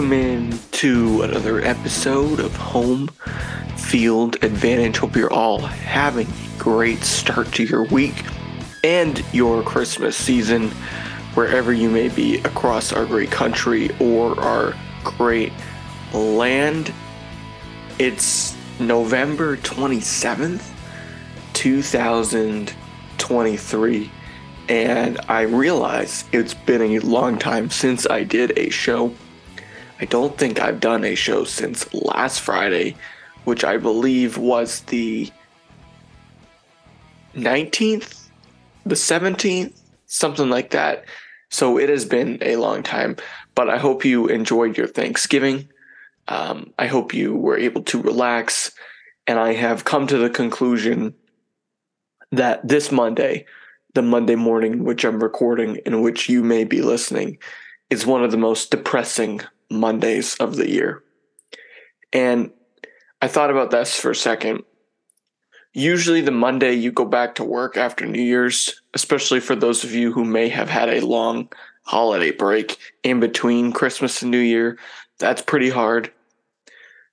Welcome in to another episode of Home Field Advantage. Hope you're all having a great start to your week and your Christmas season, wherever you may be across our great country or our great land. It's November 27th, 2023, and I realize it's been a long time since I did a show. I don't think I've done a show since last Friday, which I believe was the 19th, the 17th, something like that. So it has been a long time, but I hope you enjoyed your Thanksgiving. Um, I hope you were able to relax. And I have come to the conclusion that this Monday, the Monday morning, which I'm recording, in which you may be listening, is one of the most depressing Mondays of the year. And I thought about this for a second. Usually, the Monday you go back to work after New Year's, especially for those of you who may have had a long holiday break in between Christmas and New Year, that's pretty hard.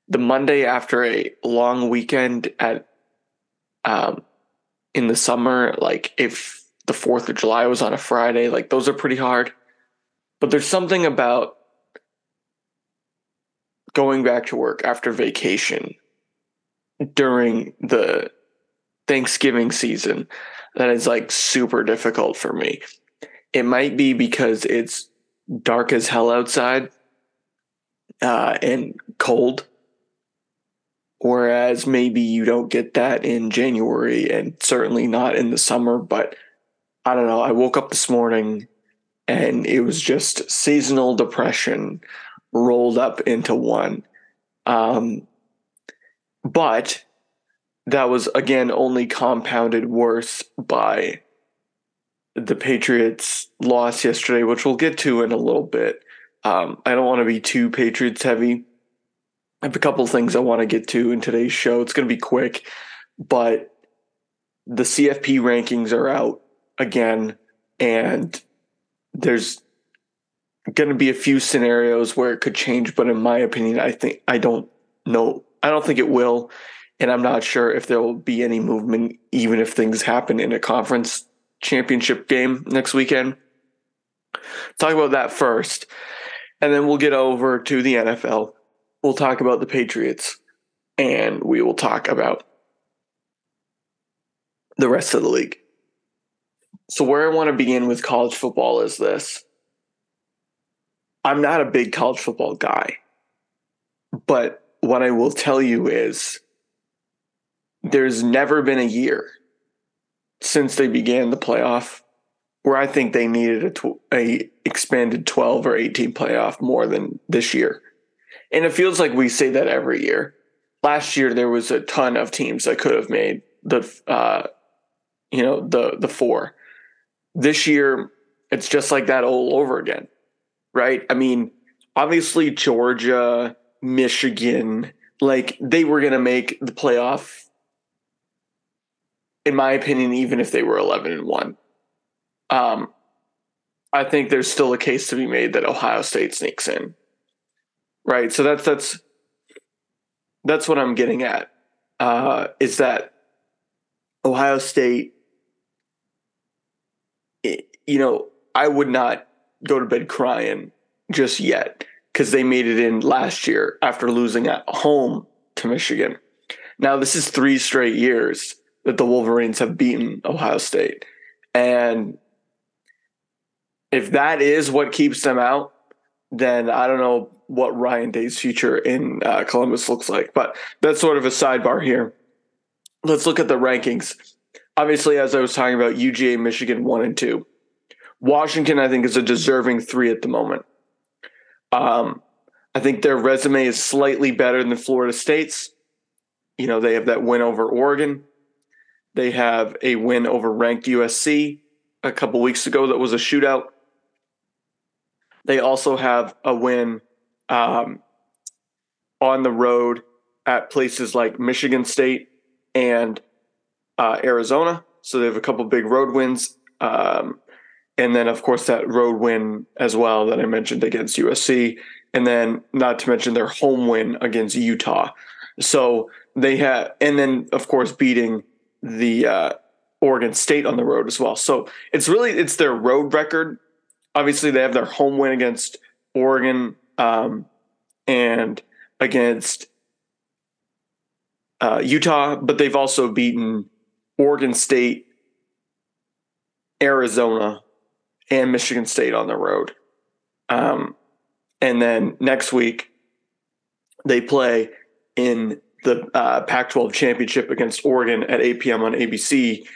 The Monday after a long weekend at um, in the summer, like if the 4th of July was on a Friday, like those are pretty hard. But there's something about going back to work after vacation during the Thanksgiving season that is like super difficult for me. It might be because it's dark as hell outside uh, and cold. Whereas maybe you don't get that in January and certainly not in the summer. But I don't know. I woke up this morning and it was just seasonal depression rolled up into one. Um, but that was again only compounded worse by the Patriots' loss yesterday, which we'll get to in a little bit. Um, I don't want to be too Patriots heavy. I have a couple things I want to get to in today's show. It's going to be quick, but the CFP rankings are out again, and there's going to be a few scenarios where it could change, but in my opinion, I think I don't know. I don't think it will, and I'm not sure if there will be any movement, even if things happen in a conference championship game next weekend. Talk about that first, and then we'll get over to the NFL. We'll talk about the Patriots, and we will talk about the rest of the league. So, where I want to begin with college football is this I'm not a big college football guy, but what I will tell you is there's never been a year since they began the playoff where I think they needed a, tw- a expanded 12 or 18 playoff more than this year. And it feels like we say that every year. Last year there was a ton of teams that could have made the uh, you know the the four. This year it's just like that all over again right? I mean, obviously Georgia, Michigan, like they were going to make the playoff in my opinion even if they were 11 and 1. Um I think there's still a case to be made that Ohio State sneaks in. Right? So that's that's that's what I'm getting at. Uh is that Ohio State you know, I would not go to bed crying just yet because they made it in last year after losing at home to Michigan. Now, this is three straight years that the Wolverines have beaten Ohio State. And if that is what keeps them out, then I don't know what Ryan Day's future in uh, Columbus looks like. But that's sort of a sidebar here. Let's look at the rankings. Obviously, as I was talking about, UGA, Michigan, one and two. Washington, I think, is a deserving three at the moment. Um, I think their resume is slightly better than Florida State's. You know, they have that win over Oregon. They have a win over ranked USC a couple weeks ago that was a shootout. They also have a win um, on the road at places like Michigan State and uh, Arizona. So they have a couple big road wins. Um, and then of course that road win as well that I mentioned against USC and then not to mention their home win against Utah. So they have, and then of course beating the uh, Oregon State on the road as well. So it's really it's their road record. Obviously, they have their home win against Oregon um, and against uh, Utah, but they've also beaten Oregon State, Arizona, and Michigan State on the road. Um, and then next week, they play in the uh, Pac 12 championship against Oregon at 8 p.m. on ABC,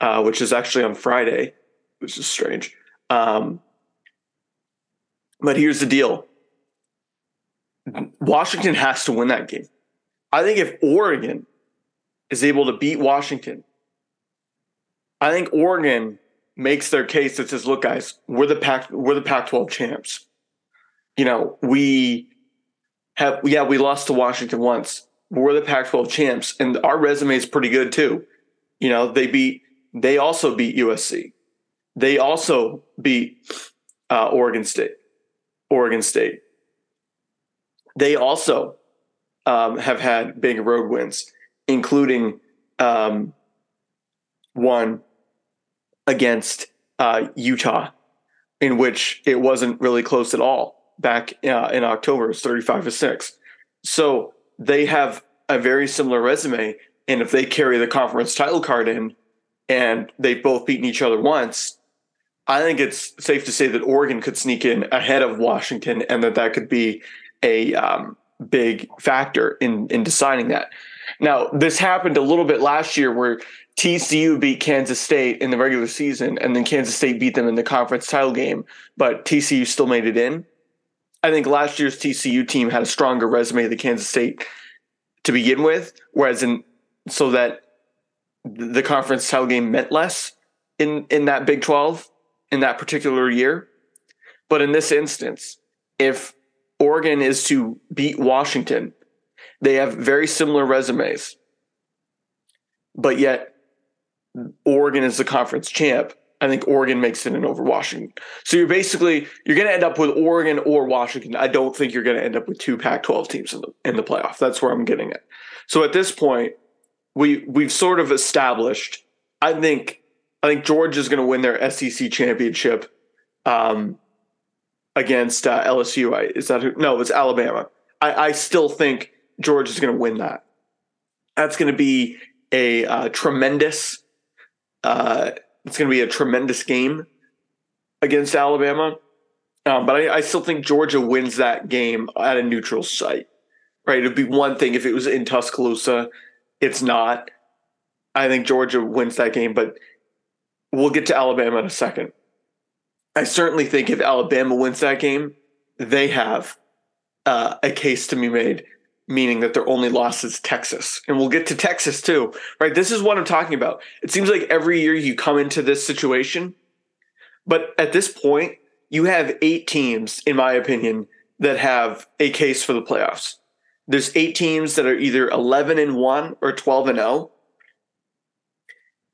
uh, which is actually on Friday, which is strange. Um, but here's the deal Washington has to win that game. I think if Oregon is able to beat Washington, I think Oregon makes their case that says, "Look, guys, we're the Pac, we're the Pac-12 champs. You know, we have, yeah, we lost to Washington once, we're the Pac-12 champs, and our resume is pretty good too. You know, they beat, they also beat USC, they also beat uh, Oregon State, Oregon State. They also um, have had big road wins, including um, one against uh, Utah, in which it wasn't really close at all back uh, in October. It was 35 to 6. So they have a very similar resume. And if they carry the conference title card in and they've both beaten each other once, I think it's safe to say that Oregon could sneak in ahead of Washington and that that could be a um, big factor in, in deciding that. Now, this happened a little bit last year where TCU beat Kansas State in the regular season, and then Kansas State beat them in the conference title game, but TCU still made it in. I think last year's TCU team had a stronger resume than Kansas State to begin with, whereas in so that the conference title game meant less in in that Big 12 in that particular year. But in this instance, if Oregon is to beat Washington, they have very similar resumes. But yet Oregon is the conference champ, I think Oregon makes it in over Washington. So you're basically you're going to end up with Oregon or Washington. I don't think you're going to end up with two Pac-12 teams in the in the playoff. That's where I'm getting it. So at this point, we we've sort of established. I think I think Georgia is going to win their SEC championship um, against uh, LSU. Is that who? No, it's Alabama. I, I still think Georgia is going to win that. That's going to be a uh, tremendous uh, it's going to be a tremendous game against Alabama. Um, but I, I, still think Georgia wins that game at a neutral site. Right? It'd be one thing if it was in Tuscaloosa. It's not. I think Georgia wins that game, but we'll get to Alabama in a second. I certainly think if Alabama wins that game, they have uh, a case to be made meaning that their only loss is Texas. And we'll get to Texas too, right? This is what I'm talking about. It seems like every year you come into this situation, but at this point, you have eight teams, in my opinion, that have a case for the playoffs. There's eight teams that are either 11 and 1 or 12 and 0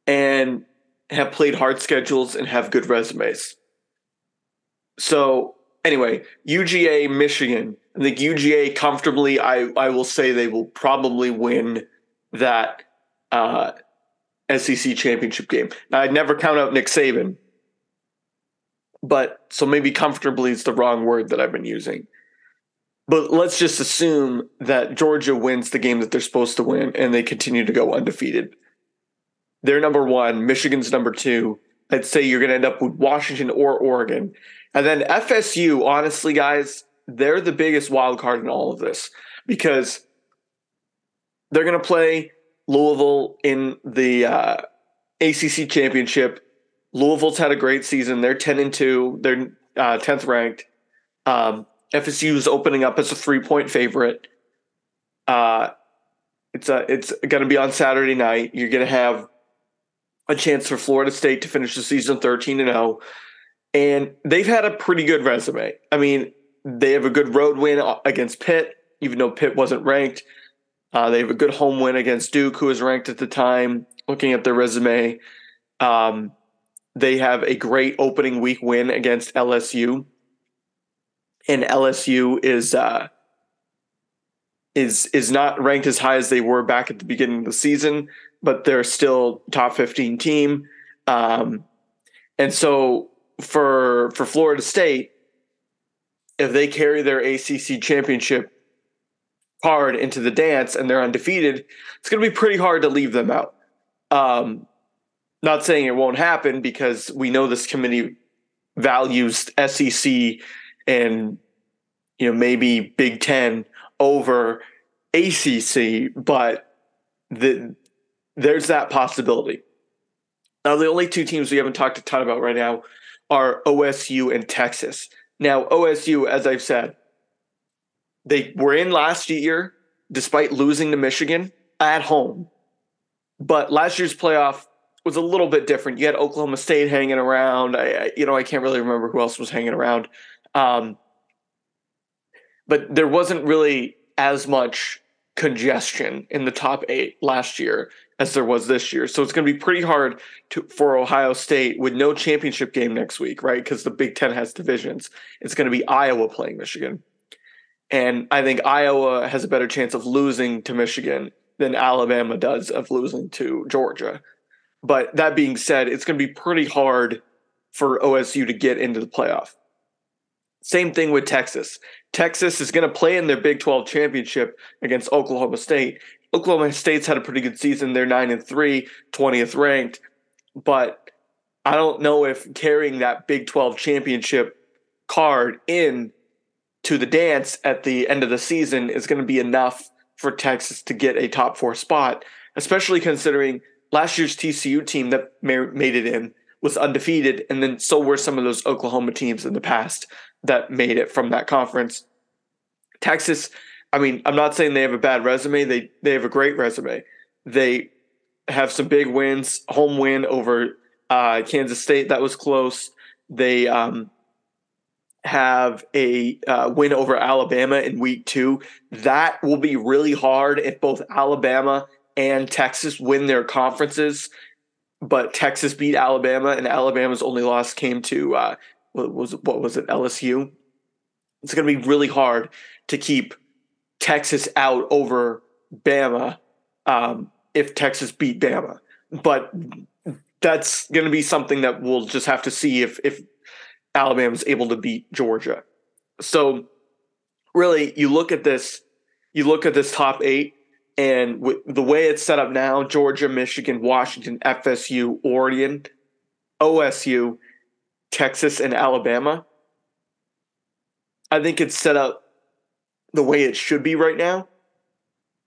and have played hard schedules and have good resumes. So, anyway, UGA, Michigan, I think UGA comfortably. I I will say they will probably win that uh, SEC championship game. Now I'd never count out Nick Saban, but so maybe comfortably is the wrong word that I've been using. But let's just assume that Georgia wins the game that they're supposed to win and they continue to go undefeated. They're number one, Michigan's number two. I'd say you're going to end up with Washington or Oregon. And then FSU, honestly, guys, they're the biggest wild card in all of this because they're going to play Louisville in the uh, ACC championship. Louisville's had a great season. They're 10 and 2. They're uh, 10th ranked. Um, FSU is opening up as a three point favorite. Uh, it's a, it's going to be on Saturday night. You're going to have a chance for Florida State to finish the season 13 and 0. And they've had a pretty good resume. I mean, they have a good road win against Pitt, even though Pitt wasn't ranked. Uh, they have a good home win against Duke, who was ranked at the time. Looking at their resume, um, they have a great opening week win against LSU. and LSU is uh, is is not ranked as high as they were back at the beginning of the season, but they're still top 15 team. Um, and so for for Florida State, if they carry their ACC championship card into the dance and they're undefeated, it's going to be pretty hard to leave them out. Um, not saying it won't happen because we know this committee values SEC and you know maybe Big Ten over ACC, but the, there's that possibility. Now, the only two teams we haven't talked a ton about right now are OSU and Texas. Now, OSU, as I've said, they were in last year despite losing to Michigan at home. But last year's playoff was a little bit different. You had Oklahoma State hanging around. I, you know, I can't really remember who else was hanging around. Um, but there wasn't really as much congestion in the top eight last year as there was this year. So it's going to be pretty hard to, for Ohio State with no championship game next week, right? Because the Big Ten has divisions. It's going to be Iowa playing Michigan. And I think Iowa has a better chance of losing to Michigan than Alabama does of losing to Georgia. But that being said, it's going to be pretty hard for OSU to get into the playoff. Same thing with Texas. Texas is going to play in their Big 12 championship against Oklahoma State. Oklahoma State's had a pretty good season. They're 9 and 3, 20th ranked. But I don't know if carrying that Big 12 championship card in to the dance at the end of the season is going to be enough for Texas to get a top 4 spot, especially considering last year's TCU team that made it in was undefeated and then so were some of those Oklahoma teams in the past that made it from that conference. Texas, I mean, I'm not saying they have a bad resume. They they have a great resume. They have some big wins. Home win over uh, Kansas State that was close. They um, have a uh, win over Alabama in week two. That will be really hard if both Alabama and Texas win their conferences. But Texas beat Alabama, and Alabama's only loss came to uh, what was what was it LSU. It's going to be really hard to keep Texas out over Bama um, if Texas beat Bama, but that's going to be something that we'll just have to see if if Alabama's able to beat Georgia. So really, you look at this, you look at this top eight, and w- the way it's set up now: Georgia, Michigan, Washington, FSU, Oregon, OSU, Texas and Alabama. I think it's set up the way it should be right now.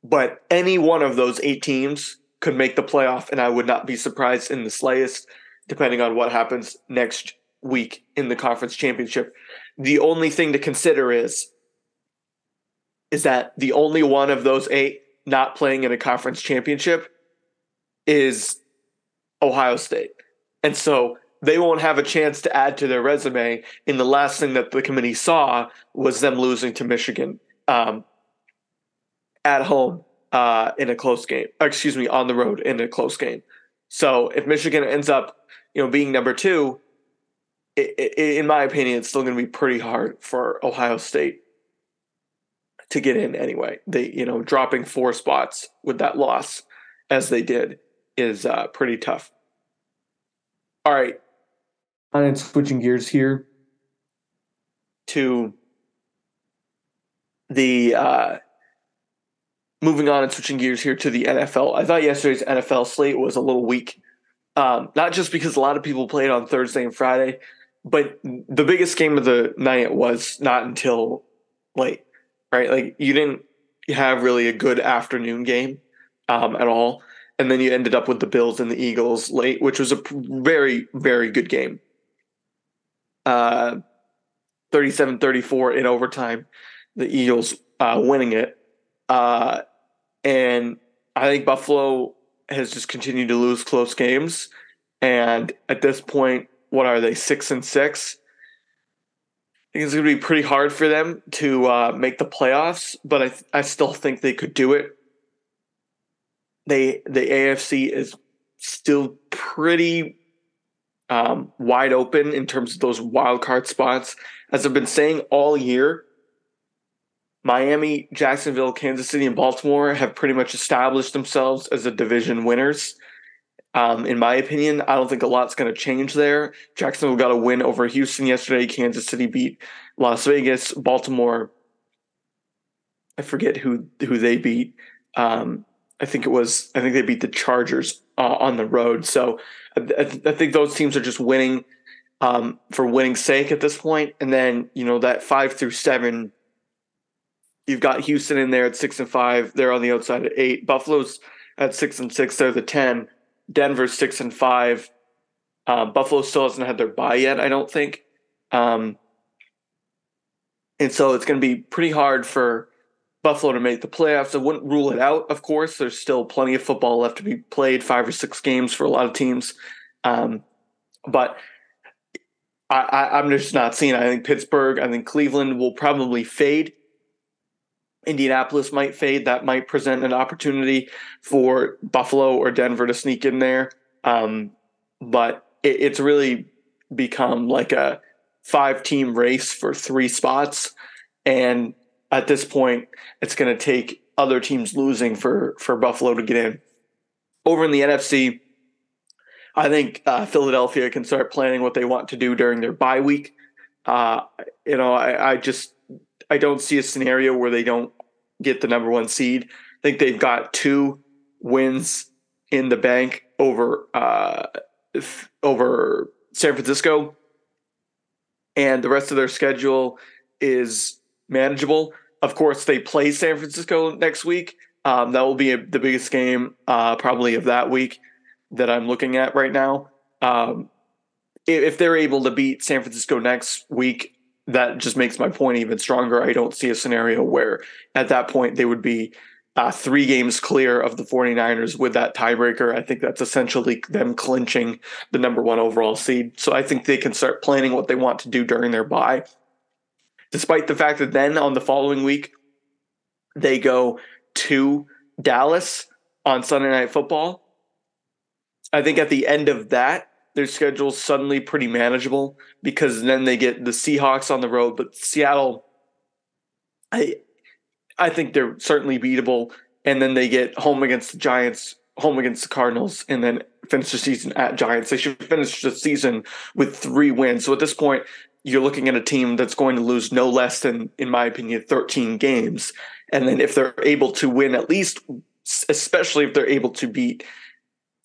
But any one of those eight teams could make the playoff, and I would not be surprised in the slightest, depending on what happens next week in the conference championship. The only thing to consider is is that the only one of those eight not playing in a conference championship is Ohio State. And so they won't have a chance to add to their resume. And the last thing that the committee saw was them losing to Michigan um, at home uh, in a close game. Excuse me, on the road in a close game. So if Michigan ends up, you know, being number two, it, it, in my opinion, it's still going to be pretty hard for Ohio State to get in anyway. They, you know, dropping four spots with that loss as they did is uh, pretty tough. All right, and switching gears here to the uh, moving on and switching gears here to the NFL. I thought yesterday's NFL slate was a little weak, um, not just because a lot of people played on Thursday and Friday, but the biggest game of the night was not until late, right? Like you didn't have really a good afternoon game um, at all. And then you ended up with the Bills and the Eagles late, which was a very, very good game uh, 37-34 in overtime. The Eagles uh, winning it, uh, and I think Buffalo has just continued to lose close games. And at this point, what are they? Six and six. I think it's going to be pretty hard for them to uh, make the playoffs, but I th- I still think they could do it. They the AFC is still pretty um, wide open in terms of those wild card spots. As I've been saying all year, Miami, Jacksonville, Kansas City, and Baltimore have pretty much established themselves as the division winners. Um, in my opinion, I don't think a lot's going to change there. Jacksonville got a win over Houston yesterday. Kansas City beat Las Vegas. Baltimore, I forget who who they beat. Um, I think it was I think they beat the Chargers uh, on the road. So I, I, think those teams are just winning um, for winning sake at this point. And then you know that five through seven, you've got Houston in there at six and five. They're on the outside at eight. Buffalo's at six and six. They're the ten. Denver's six and five. Uh, Buffalo still hasn't had their bye yet, I don't think. Um, and so it's going to be pretty hard for Buffalo to make the playoffs. I wouldn't rule it out, of course. There's still plenty of football left to be played, five or six games for a lot of teams. Um, but I, am just not seeing. I think Pittsburgh, I think Cleveland will probably fade. Indianapolis might fade. That might present an opportunity for Buffalo or Denver to sneak in there. Um, but it, it's really become like a five team race for three spots. And at this point, it's going to take other teams losing for, for Buffalo to get in. Over in the NFC, I think uh, Philadelphia can start planning what they want to do during their bye week. Uh, you know, I, I just I don't see a scenario where they don't get the number one seed. I think they've got two wins in the bank over uh, over San Francisco, and the rest of their schedule is manageable. Of course, they play San Francisco next week. Um, that will be a, the biggest game uh, probably of that week that I'm looking at right now. Um, if they're able to beat San Francisco next week, that just makes my point even stronger. I don't see a scenario where at that point they would be uh, three games clear of the 49ers with that tiebreaker. I think that's essentially them clinching the number one overall seed. So I think they can start planning what they want to do during their bye. Despite the fact that then on the following week, they go to Dallas on Sunday Night Football. I think at the end of that, their schedule's suddenly pretty manageable because then they get the Seahawks on the road, but Seattle, I I think they're certainly beatable. And then they get home against the Giants, home against the Cardinals, and then finish the season at Giants. They should finish the season with three wins. So at this point, you're looking at a team that's going to lose no less than, in my opinion, 13 games. And then if they're able to win at least, especially if they're able to beat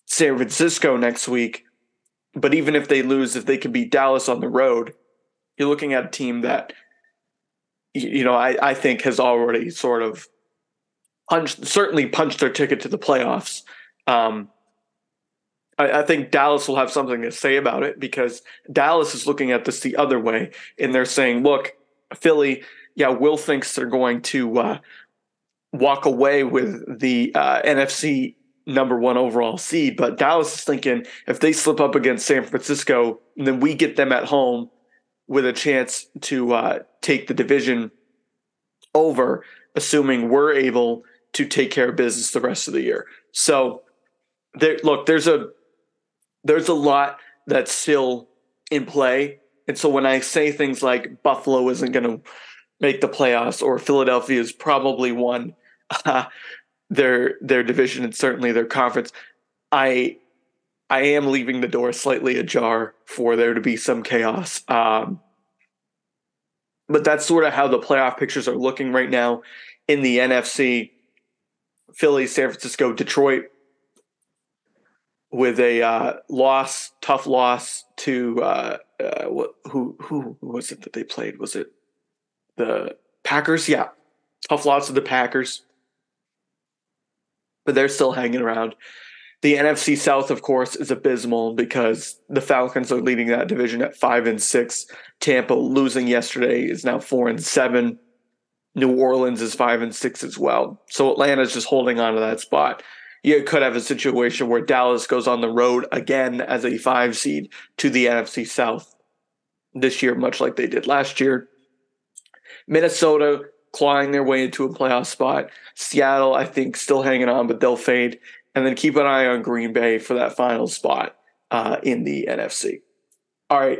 San Francisco next week, but even if they lose, if they can beat Dallas on the road, you're looking at a team that, you know, I, I think has already sort of punched, certainly punched their ticket to the playoffs. Um, I, I think Dallas will have something to say about it because Dallas is looking at this the other way, and they're saying, "Look, Philly, yeah, Will thinks they're going to uh, walk away with the uh, NFC number one overall seed. But Dallas is thinking if they slip up against San Francisco, then we get them at home with a chance to uh, take the division over, assuming we're able to take care of business the rest of the year. So, there, look, there's a there's a lot that's still in play, and so when I say things like Buffalo isn't going to make the playoffs or Philadelphia is probably one. Uh, their their division and certainly their conference, I I am leaving the door slightly ajar for there to be some chaos. Um, but that's sort of how the playoff pictures are looking right now in the NFC. Philly, San Francisco, Detroit, with a uh, loss, tough loss to uh, uh, who who was it that they played? Was it the Packers? Yeah, tough loss to the Packers but they're still hanging around. The NFC South, of course, is abysmal because the Falcons are leading that division at five and six. Tampa losing yesterday is now four and seven. New Orleans is five and six as well. So Atlanta's just holding on to that spot. You could have a situation where Dallas goes on the road again as a five seed to the NFC South this year, much like they did last year. Minnesota clawing their way into a playoff spot. Seattle, I think, still hanging on, but they'll fade. And then keep an eye on Green Bay for that final spot uh, in the NFC. All right,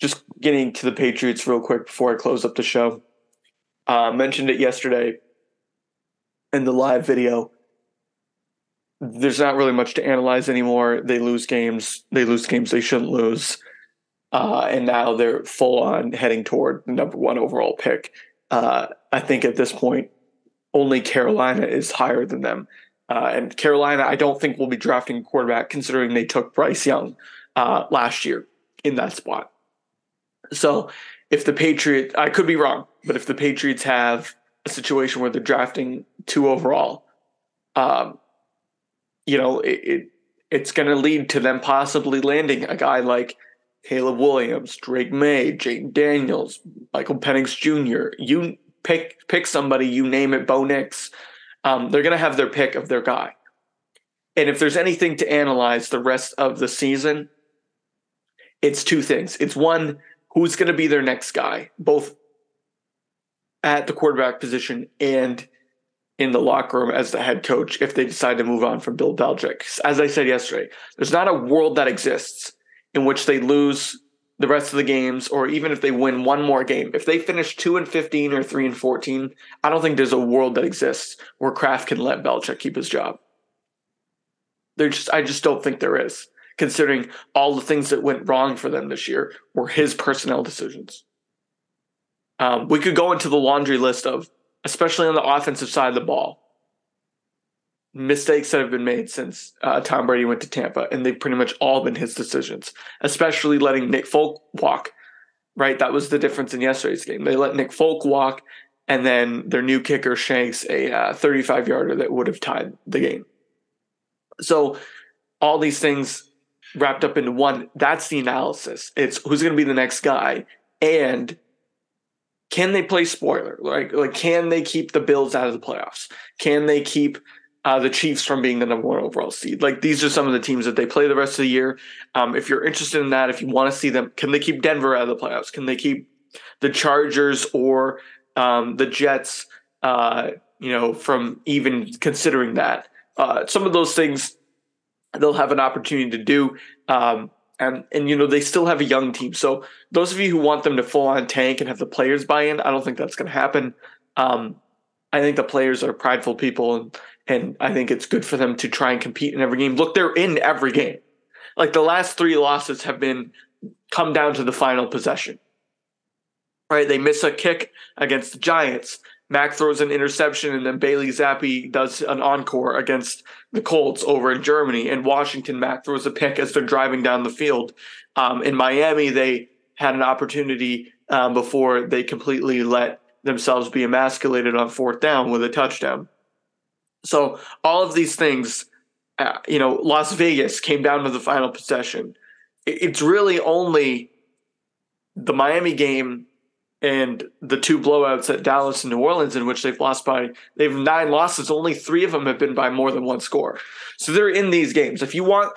just getting to the Patriots real quick before I close up the show. Uh, mentioned it yesterday in the live video. There's not really much to analyze anymore. They lose games. They lose games they shouldn't lose. Uh, and now they're full on heading toward the number one overall pick. Uh, I think at this point, only Carolina is higher than them. Uh, and Carolina, I don't think will be drafting a quarterback considering they took Bryce Young uh, last year in that spot. So if the Patriots, I could be wrong, but if the Patriots have a situation where they're drafting two overall, um, you know, it, it it's going to lead to them possibly landing a guy like Caleb Williams, Drake Maye, Jayden Daniels, Michael Penix Jr. You pick pick somebody, you name it, Bo Nix. Um, they're to have their pick of their guy. And if there's anything to analyze the rest of the season, it's two things. It's one, who's to be their next guy, both at the quarterback position and in the locker room as the head coach if they decide to move on from Bill Belichick. As I said yesterday, there's not a world that exists in which they lose the rest of the games, or even if they win one more game, if they finish two and fifteen or three and fourteen, I don't think there's a world that exists where Kraft can let Belichick keep his job. There just I just don't think there is, considering all the things that went wrong for them this year were his personnel decisions. Um, we could go into the laundry list of, especially on the offensive side of the ball, mistakes that have been made since uh, Tom Brady went to Tampa, and they've pretty much all been his decisions, especially letting Nick Folk walk. Right, that was the difference in yesterday's game. They let Nick Folk walk, and then their new kicker shanks a uh, 35 yarder that would have tied the game. So, all these things wrapped up into one. That's the analysis. It's who's going to be the next guy, and can they play spoiler? Like, like can they keep the Bills out of the playoffs? Can they keep uh, the Chiefs from being the number one overall seed. Like these are some of the teams that they play the rest of the year. Um, if you're interested in that, if you want to see them, can they keep Denver out of the playoffs? Can they keep the Chargers or um, the Jets? Uh, you know, from even considering that, uh, some of those things they'll have an opportunity to do. Um, and and you know they still have a young team. So those of you who want them to full on tank and have the players buy in, I don't think that's going to happen. Um, I think the players are prideful people, and and I think it's good for them to try and compete in every game. Look, they're in every game. Like the last three losses have been come down to the final possession. Right? They miss a kick against the Giants. Mac throws an interception, and then Bailey Zappe does an encore against the Colts over in Germany. In Washington, Mac throws a pick as they're driving down the field. Um, in Miami, they had an opportunity um, before they completely let themselves be emasculated on fourth down with a touchdown. So all of these things, uh, you know, Las Vegas came down to the final possession. It's really only the Miami game and the two blowouts at Dallas and New Orleans in which they've lost by they've nine losses only 3 of them have been by more than one score. So they're in these games. If you want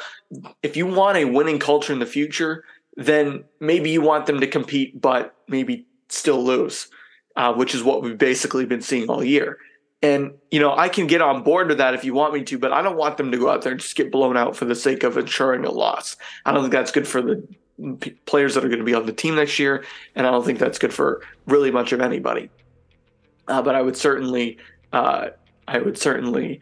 if you want a winning culture in the future, then maybe you want them to compete but maybe still lose. Uh, which is what we've basically been seeing all year. And, you know, I can get on board with that if you want me to, but I don't want them to go out there and just get blown out for the sake of ensuring a loss. I don't think that's good for the players that are going to be on the team next year. And I don't think that's good for really much of anybody. Uh, but I would certainly, uh, I would certainly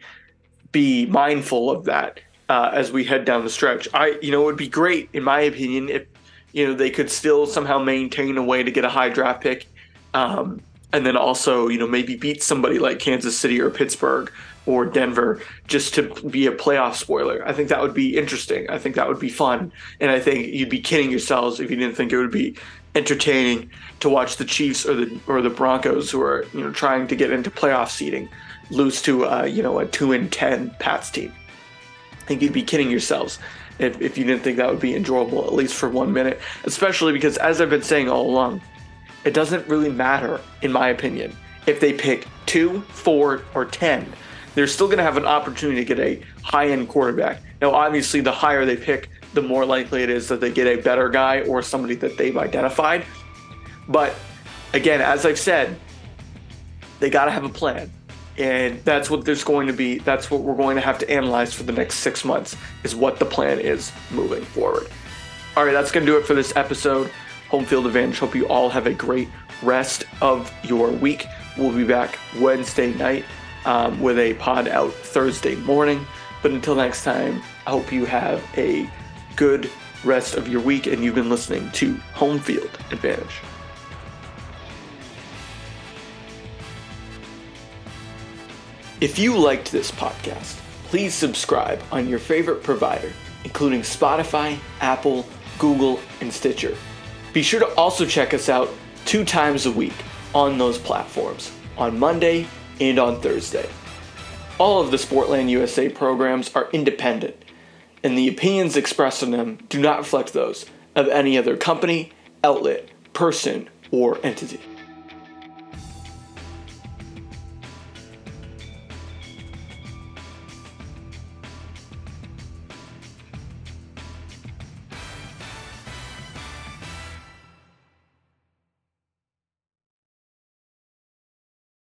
be mindful of that uh, as we head down the stretch. I, you know, it would be great, in my opinion, if, you know, they could still somehow maintain a way to get a high draft pick. Um, and then also you know maybe beat somebody like Kansas City or Pittsburgh or Denver just to be a playoff spoiler. I think that would be interesting. I think that would be fun, and I think you'd be kidding yourselves if you didn't think it would be entertaining to watch the Chiefs or the or the Broncos who are you know trying to get into playoff seeding lose to uh, you know a two and ten Pats team. I think you'd be kidding yourselves if, if you didn't think that would be enjoyable at least for one minute, especially because as I've been saying all along it doesn't really matter, in my opinion, if they pick two, four, or 10. They're still going to have an opportunity to get a high end quarterback. Now, obviously, the higher they pick, the more likely it is that they get a better guy or somebody that they've identified. But again, as I've said, they got to have a plan. And that's what there's going to be. That's what we're going to have to analyze for the next six months is what the plan is moving forward. All right, that's going to do it for this episode. Home field advantage. Hope you all have a great rest of your week. We'll be back Wednesday night um, with a pod out Thursday morning. But until next time, I hope you have a good rest of your week and you've been listening to Home Field Advantage. If you liked this podcast, please subscribe on your favorite provider, including Spotify, Apple, Google, and Stitcher. Be sure to also check us out two times a week on those platforms, on Monday and on Thursday. All of the Sportland USA programs are independent, and the opinions expressed in them do not reflect those of any other company, outlet, person, or entity.